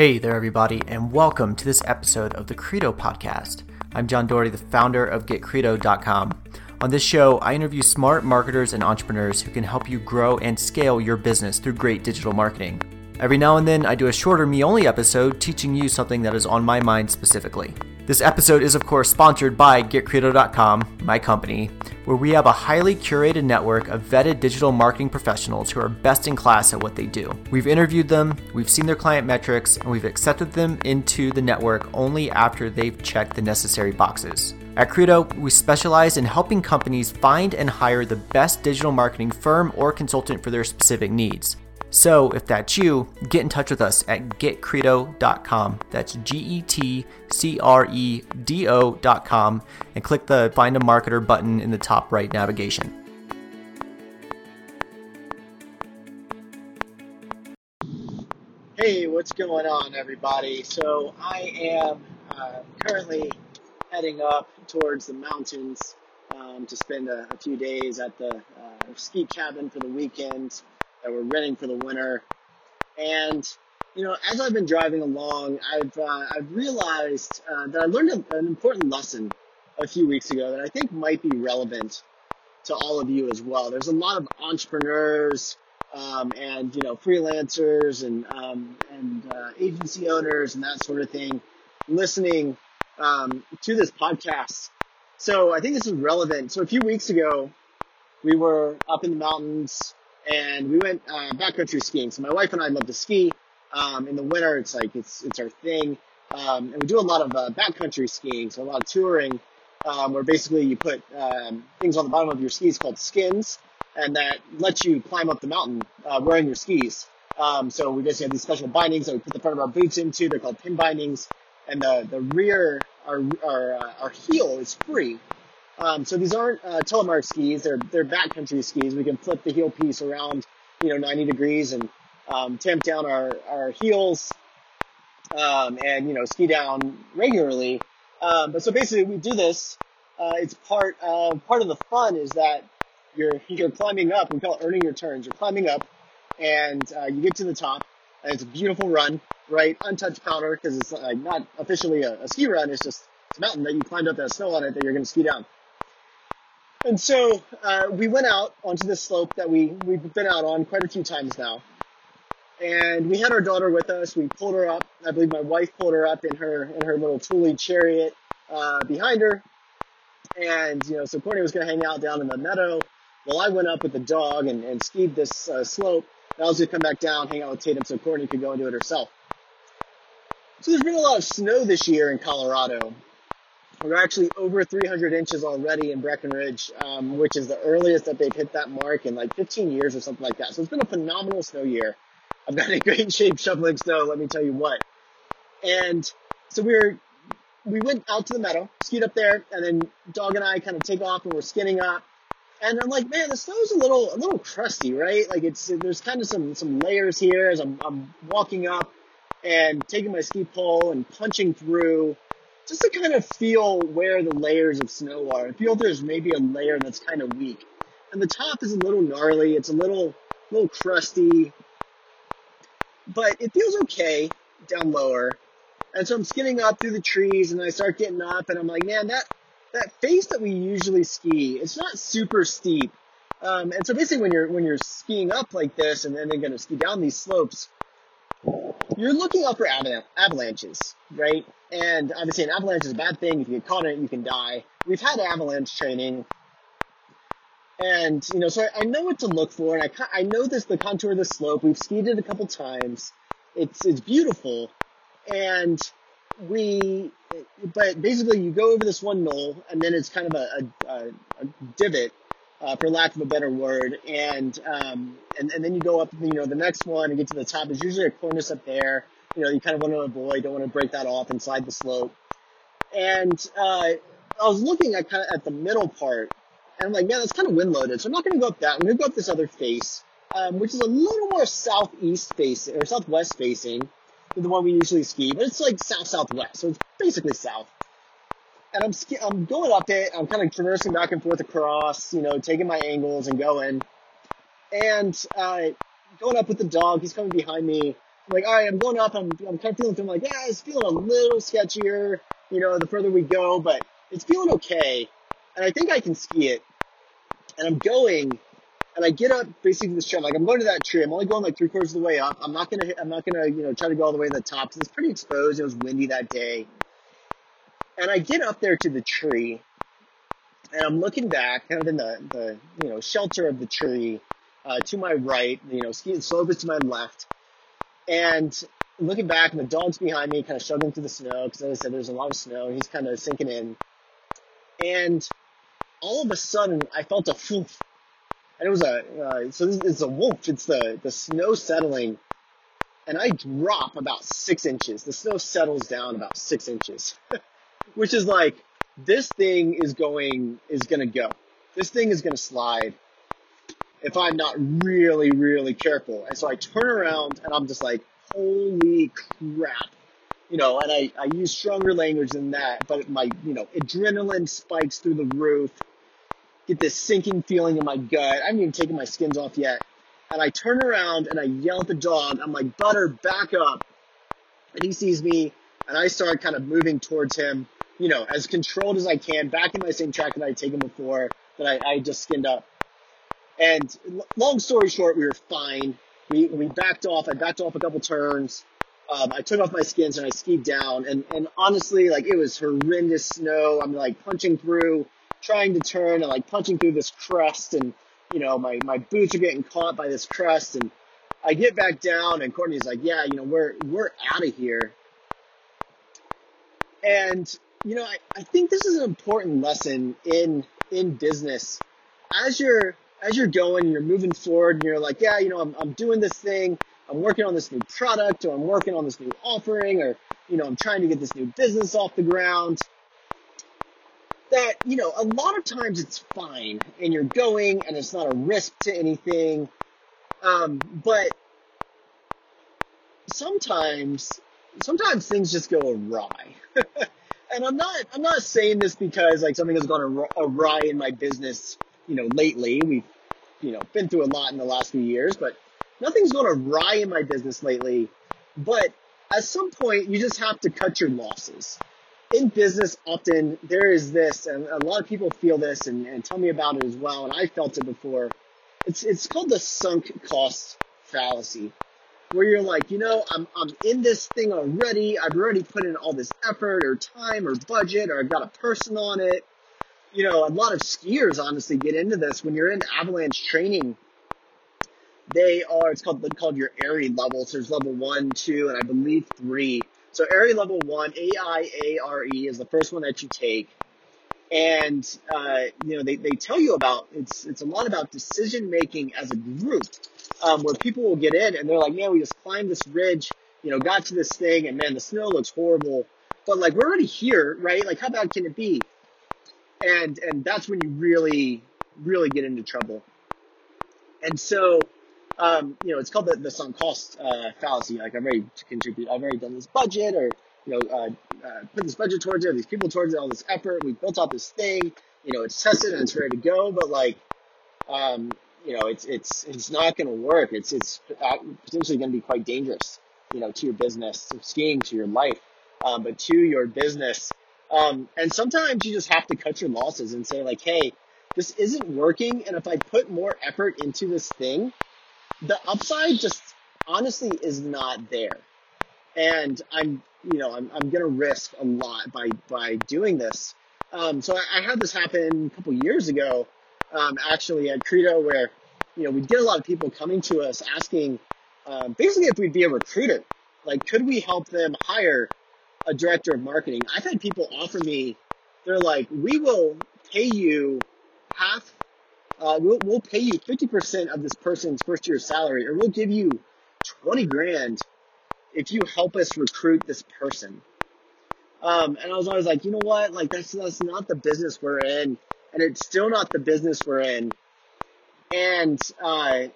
Hey there, everybody, and welcome to this episode of the Credo Podcast. I'm John Doherty, the founder of GetCredo.com. On this show, I interview smart marketers and entrepreneurs who can help you grow and scale your business through great digital marketing. Every now and then, I do a shorter me only episode teaching you something that is on my mind specifically. This episode is, of course, sponsored by GetCredo.com, my company, where we have a highly curated network of vetted digital marketing professionals who are best in class at what they do. We've interviewed them, we've seen their client metrics, and we've accepted them into the network only after they've checked the necessary boxes. At Credo, we specialize in helping companies find and hire the best digital marketing firm or consultant for their specific needs. So, if that's you, get in touch with us at getcredo.com. That's G E T C R E D O.com and click the Find a Marketer button in the top right navigation. Hey, what's going on, everybody? So, I am uh, currently heading up towards the mountains um, to spend a, a, few days at the uh, ski cabin for the weekend that we're renting for the winter. And you know, as I've been driving along, I've uh, I've realized uh, that I learned a, an important lesson a few weeks ago that I think might be relevant to all of you as well. There's a lot of entrepreneurs um, and you know freelancers and um, and uh, agency owners and that sort of thing listening um, to this podcast. So I think this is relevant. So a few weeks ago, we were up in the mountains and we went uh, backcountry skiing. So my wife and I love to ski. Um, in the winter, it's like it's it's our thing, um, and we do a lot of uh, backcountry skiing. So a lot of touring, um, where basically you put um, things on the bottom of your skis called skins, and that lets you climb up the mountain uh, wearing your skis. Um, so we basically have these special bindings that we put the front of our boots into. They're called pin bindings, and the the rear our our uh, our heel is free. Um, so these aren't uh, telemark skis; they're they're backcountry skis. We can flip the heel piece around, you know, 90 degrees and um, tamp down our our heels, um, and you know, ski down regularly. Um, but so basically, we do this. Uh, it's part part of the fun is that you're you're climbing up. We call it earning your turns. You're climbing up, and uh, you get to the top, and it's a beautiful run, right? Untouched powder because it's uh, not officially a, a ski run. It's just it's a mountain that you climbed up that snow on it that you're going to ski down. And so uh, we went out onto this slope that we we've been out on quite a few times now, and we had our daughter with us. We pulled her up. I believe my wife pulled her up in her in her little Thule chariot uh, behind her, and you know, so Courtney was going to hang out down in the meadow while I went up with the dog and, and skied this uh, slope. And I was going to come back down, hang out with Tatum, so Courtney could go and do it herself. So there's been a lot of snow this year in Colorado, we're actually over 300 inches already in Breckenridge, um, which is the earliest that they've hit that mark in like 15 years or something like that. So it's been a phenomenal snow year. I've got a great shape shoveling snow, let me tell you what. And so we were, we went out to the meadow, skied up there, and then dog and I kind of take off and we're skinning up. And I'm like, man, the snow's a little, a little crusty, right? Like it's, there's kind of some, some layers here as I'm, I'm walking up and taking my ski pole and punching through just to kind of feel where the layers of snow are. I feel there's maybe a layer that's kind of weak. And the top is a little gnarly, it's a little, little crusty, but it feels okay down lower. And so I'm skinning up through the trees and I start getting up and I'm like, man, that, that face that we usually ski, it's not super steep. Um, and so basically when you're, when you're skiing up like this and then going to ski down these slopes, you're looking out for avalanches, right? And obviously, an avalanche is a bad thing. If you get caught in it, you can die. We've had avalanche training, and you know, so I, I know what to look for, and I I know this the contour of the slope. We've skied it a couple times. It's it's beautiful, and we, but basically, you go over this one knoll, and then it's kind of a, a, a divot, uh, for lack of a better word, and um, and and then you go up, you know, the next one and get to the top. There's usually a cornice up there. You know, you kind of want to avoid, don't want to break that off inside the slope. And uh, I was looking at kind of at the middle part, and I'm like, man, that's kind of wind loaded. So I'm not going to go up that. I'm going to go up this other face, um, which is a little more southeast facing or southwest facing than the one we usually ski, but it's like south southwest, so it's basically south and I'm I'm going up it. I'm kind of traversing back and forth across, you know, taking my angles and going, and uh, going up with the dog. He's coming behind me. I'm like, all right, I'm going up. I'm, I'm kind of feeling, I'm like, yeah, it's feeling a little sketchier, you know, the further we go, but it's feeling okay. And I think I can ski it. And I'm going, and I get up basically to this trail. Like I'm going to that tree. I'm only going like three quarters of the way up. I'm not gonna, hit, I'm not gonna, you know, try to go all the way to the top because it's pretty exposed. It was windy that day. And I get up there to the tree, and I'm looking back, kind of in the, the you know shelter of the tree, uh, to my right. You know, ski slope is to my left, and looking back, and the dog's behind me, kind of struggling through the snow because, as I said, there's a lot of snow. And he's kind of sinking in, and all of a sudden, I felt a whoof, and it was a uh, so this is a wolf. It's the the snow settling, and I drop about six inches. The snow settles down about six inches. which is like this thing is going is gonna go. This thing is gonna slide if I'm not really really careful. And so I turn around and I'm just like, holy crap. You know, and I, I use stronger language than that, but my, you know, adrenaline spikes through the roof. Get this sinking feeling in my gut. I haven't even taken my skins off yet. And I turn around and I yell at the dog. I'm like, Butter, back up. And he sees me and I start kind of moving towards him you know, as controlled as I can, back in my same track that I had taken before that I, I just skinned up. And long story short, we were fine. We, we backed off. I backed off a couple turns. Um, I took off my skins and I skied down. And, and honestly, like it was horrendous snow. I'm like punching through, trying to turn and like punching through this crust. And, you know, my, my boots are getting caught by this crust. And I get back down and Courtney's like, yeah, you know, we're, we're out of here. And you know, I, I think this is an important lesson in in business. As you're as you're going, you're moving forward, and you're like, yeah, you know, I'm I'm doing this thing, I'm working on this new product, or I'm working on this new offering, or you know, I'm trying to get this new business off the ground. That you know, a lot of times it's fine, and you're going, and it's not a risk to anything. Um, but sometimes, sometimes things just go awry. and I'm not I'm not saying this because like something has gone awry in my business, you know, lately. We've you know been through a lot in the last few years, but nothing's gone awry in my business lately. But at some point, you just have to cut your losses. In business, often there is this, and a lot of people feel this and, and tell me about it as well, and I felt it before. It's it's called the sunk cost fallacy where you're like, you know, I'm, I'm in this thing already. I've already put in all this effort or time or budget or I've got a person on it. You know, a lot of skiers honestly get into this when you're in avalanche training. They are, it's called, called your AIARE levels. There's level one, two, and I believe three. So AIARE level one, A-I-A-R-E is the first one that you take. And, uh, you know, they, they tell you about, it's, it's a lot about decision making as a group um, where people will get in and they're like, man, we just climbed this ridge, you know, got to this thing, and man, the snow looks horrible. But like, we're already here, right? Like, how bad can it be? And and that's when you really, really get into trouble. And so, um, you know, it's called the, the sunk cost uh, fallacy. Like, I've already contribute, I've already done this budget, or you know, uh, uh, put this budget towards it, these people towards it, all this effort. We built out this thing. You know, it's tested and it's ready to go. But like, um, you know, it's it's it's not going to work. It's it's potentially going to be quite dangerous, you know, to your business, to skiing, to your life, um, but to your business. Um, and sometimes you just have to cut your losses and say like, hey, this isn't working, and if I put more effort into this thing, the upside just honestly is not there. And I'm, you know, I'm I'm going to risk a lot by by doing this. Um, so I, I had this happen a couple years ago um, actually at Credo where, you know, we'd get a lot of people coming to us asking, um, basically if we'd be a recruiter, like could we help them hire a director of marketing? I've had people offer me, they're like, we will pay you half, uh, we'll, we'll pay you 50% of this person's first year salary, or we'll give you 20 grand if you help us recruit this person. Um, and I was always like, you know what? Like that's, that's not the business we're in and it's still not the business we're in. And uh,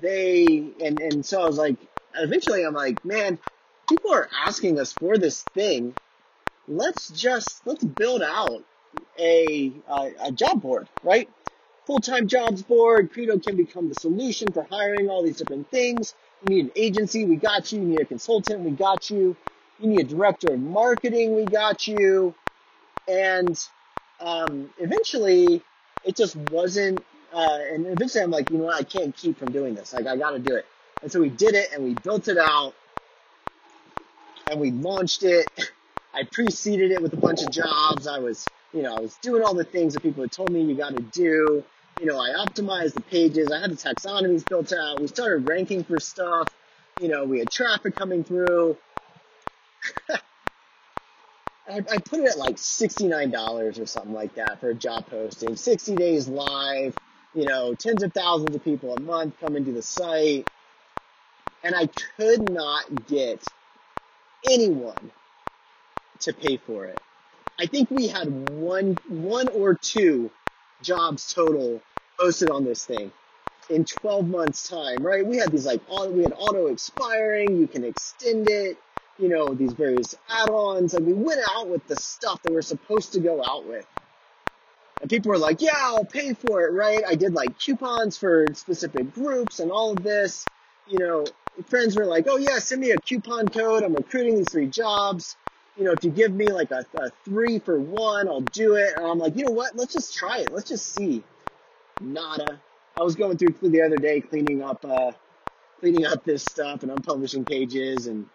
they and and so I was like, eventually I'm like, man, people are asking us for this thing. Let's just let's build out a a, a job board, right? Full time jobs board. Credo can become the solution for hiring all these different things. You need an agency, we got you. You need a consultant, we got you. You need a director of marketing, we got you. And um, eventually, it just wasn't. Uh, and eventually, I'm like, you know what? I can't keep from doing this. Like, I got to do it. And so we did it, and we built it out, and we launched it. I preceded it with a bunch of jobs. I was, you know, I was doing all the things that people had told me you got to do. You know, I optimized the pages. I had the taxonomies built out. We started ranking for stuff. You know, we had traffic coming through. I, I put it at like $69 or something like that for a job posting. 60 days live, you know, tens of thousands of people a month coming to the site. And I could not get anyone to pay for it. I think we had one, one or two jobs total posted on this thing in 12 months time, right? We had these like, we had auto expiring, you can extend it, you know, these various add-ons, and we went out with the stuff that we're supposed to go out with. And people were like, yeah, I'll pay for it, right? I did like coupons for specific groups and all of this. You know, friends were like, oh yeah, send me a coupon code. I'm recruiting these three jobs. You know, if you give me like a, a three for one, I'll do it. And I'm like, you know what? Let's just try it. Let's just see. Nada. I was going through the other day cleaning up, uh, cleaning up this stuff and unpublishing pages and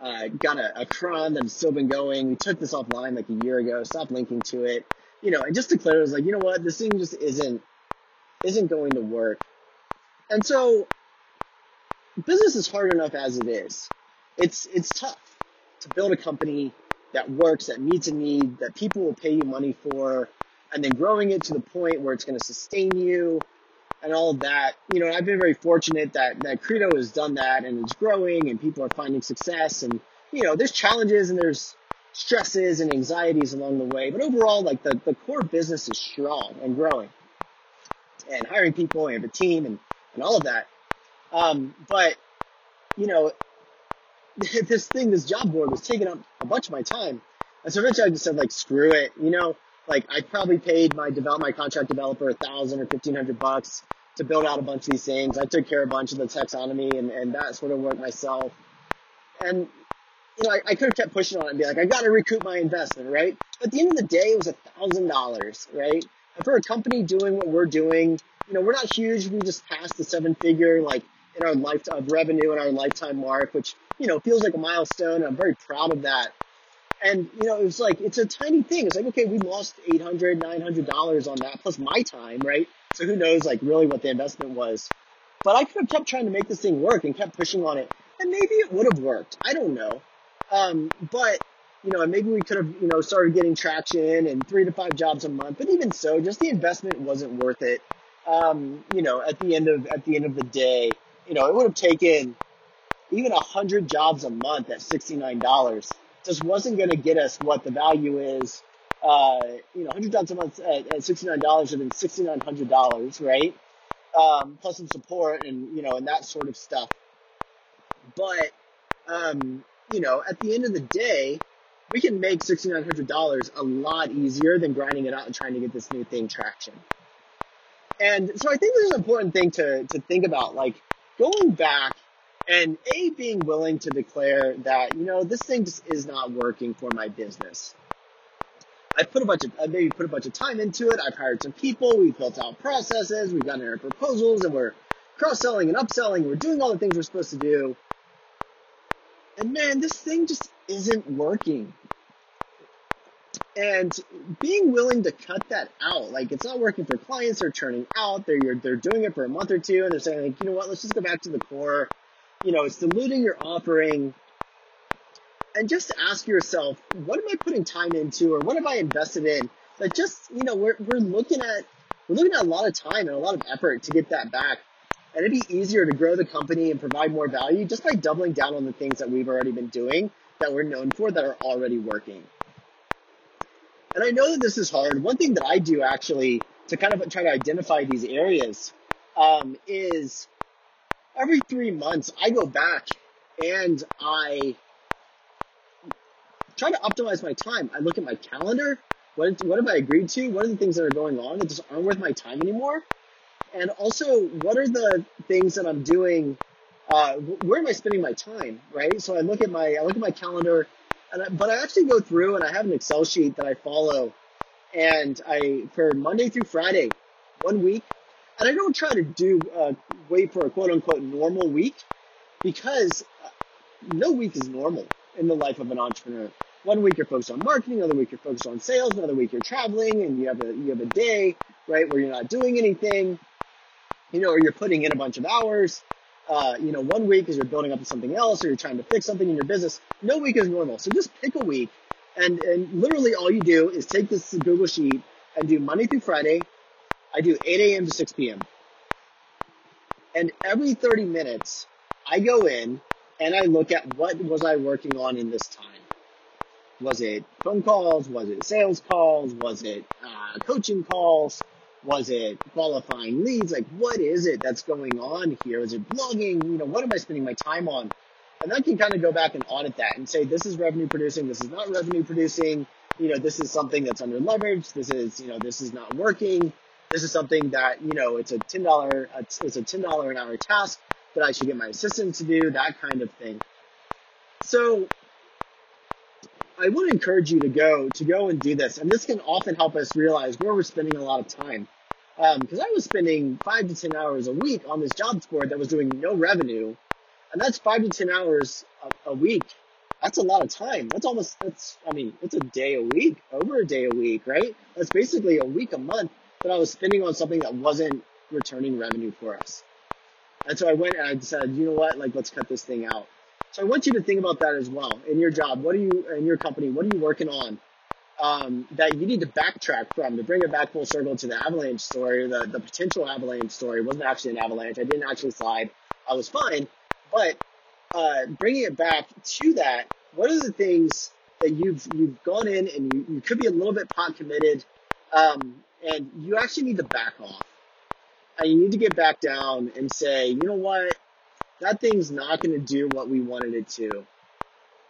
uh, got a, a cron that's still been going. We took this offline like a year ago, stopped linking to it. You know, and just declared, I was like, you know what, this thing just isn't, isn't going to work. And so, business is hard enough as it is. It's, it's tough to build a company that works, that meets a need, that people will pay you money for, and then growing it to the point where it's going to sustain you and all of that. You know, I've been very fortunate that, that Credo has done that and it's growing and people are finding success and, you know, there's challenges and there's stresses and anxieties along the way. But overall, like the, the core business is strong and growing and hiring people and have a team and, and all of that. Um, but, you know, this thing, this job board was taking up a bunch of my time. And so eventually I just said like, screw it, you know, like I probably paid my develop my contract developer a thousand or fifteen hundred bucks to build out a bunch of these things. I took care of a bunch of the taxonomy and, and that sort of work myself. And you know, I, I could have kept pushing on it and be like, I got to recoup my investment, right? But at the end of the day, it was a thousand dollars, right? And for a company doing what we're doing, you know, we're not huge. We just passed the seven figure, like in our life of revenue and our lifetime mark, which, you know, feels like a milestone. I'm very proud of that. And, you know, it was like, it's a tiny thing. It's like, okay, we lost $800, $900 on that plus my time, right? So who knows, like, really what the investment was. But I could have kept trying to make this thing work and kept pushing on it. And maybe it would have worked. I don't know. Um, but, you know, maybe we could have, you know, started getting traction and three to five jobs a month. But even so, just the investment wasn't worth it. Um, you know, at the end of, at the end of the day, you know, it would have taken even a hundred jobs a month at $69 just wasn't going to get us what the value is. Uh, you know, hundred dollars a month at, at sixty nine dollars would have been sixty nine hundred dollars, right? Um, plus some support and you know and that sort of stuff. But um, you know, at the end of the day, we can make sixty nine hundred dollars a lot easier than grinding it out and trying to get this new thing traction. And so I think this is an important thing to to think about, like going back and A, being willing to declare that, you know, this thing just is not working for my business. I've put a bunch of, I maybe put a bunch of time into it. I've hired some people. We've built out processes. We've gotten our proposals and we're cross-selling and upselling. We're doing all the things we're supposed to do. And man, this thing just isn't working. And being willing to cut that out, like it's not working for clients, they're churning out, they're, they're doing it for a month or two, and they're saying, like, you know what, let's just go back to the core you know, it's diluting your offering. And just ask yourself, what am I putting time into or what have I invested in? That just, you know, we're, we're looking at, we're looking at a lot of time and a lot of effort to get that back. And it'd be easier to grow the company and provide more value just by doubling down on the things that we've already been doing that we're known for that are already working. And I know that this is hard. One thing that I do actually to kind of try to identify these areas um, is every three months I go back and I try to optimize my time. I look at my calendar. What, what have I agreed to? What are the things that are going on that just aren't worth my time anymore? And also, what are the things that I'm doing uh, where am I spending my time, right? So I look at my I look at my calendar, and I, but I actually go through and I have an Excel sheet that I follow, and I for Monday through Friday, one week, and I don't try to do uh, wait for a quote unquote normal week, because no week is normal in the life of an entrepreneur. One week you're focused on marketing, another week you're focused on sales, another week you're traveling, and you have a you have a day right where you're not doing anything, you know, or you're putting in a bunch of hours uh, you know, one week is you're building up to something else or you're trying to fix something in your business. No week is normal. So just pick a week and, and literally all you do is take this Google sheet and do Monday through Friday. I do 8 a.m. to 6 p.m. And every 30 minutes, I go in and I look at what was I working on in this time. Was it phone calls? Was it sales calls? Was it uh, coaching calls? Was it qualifying leads? Like, what is it that's going on here? Is it blogging? You know, what am I spending my time on? And I can kind of go back and audit that and say, this is revenue producing. This is not revenue producing. You know, this is something that's under leveraged. This is, you know, this is not working. This is something that, you know, it's a $10, it's a $10 an hour task that I should get my assistant to do, that kind of thing. So I would encourage you to go to go and do this, and this can often help us realize where we're spending a lot of time. Because um, I was spending five to ten hours a week on this job board that was doing no revenue, and that's five to ten hours a, a week. That's a lot of time. That's almost that's I mean it's a day a week, over a day a week, right? That's basically a week a month that I was spending on something that wasn't returning revenue for us. And so I went and I said, you know what, like let's cut this thing out. So I want you to think about that as well in your job. What are you in your company? What are you working on um, that you need to backtrack from to bring it back full circle to the avalanche story, the the potential avalanche story? It wasn't actually an avalanche. I didn't actually slide. I was fine, but uh, bringing it back to that, what are the things that you've you've gone in and you, you could be a little bit pot committed, um, and you actually need to back off, and you need to get back down and say, you know what, that thing's not going to do what we wanted it to.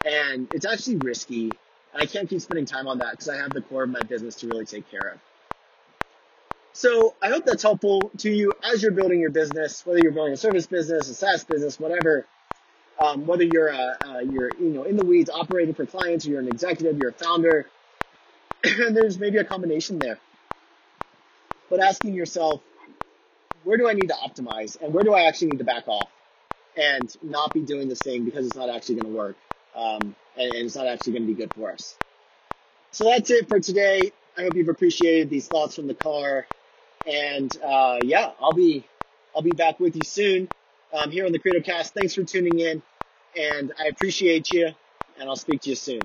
And it's actually risky. I can't keep spending time on that because I have the core of my business to really take care of. So I hope that's helpful to you as you're building your business, whether you're building a service business, a SaaS business, whatever. Um, whether you're uh, uh, you're you know in the weeds operating for clients, or you're an executive, you're a founder, and there's maybe a combination there. But asking yourself, where do I need to optimize, and where do I actually need to back off? and not be doing this thing because it's not actually going to work. Um, and, and, it's not actually going to be good for us. So that's it for today. I hope you've appreciated these thoughts from the car. And, uh, yeah, I'll be, I'll be back with you soon, um, here on the Credo Cast. Thanks for tuning in and I appreciate you and I'll speak to you soon.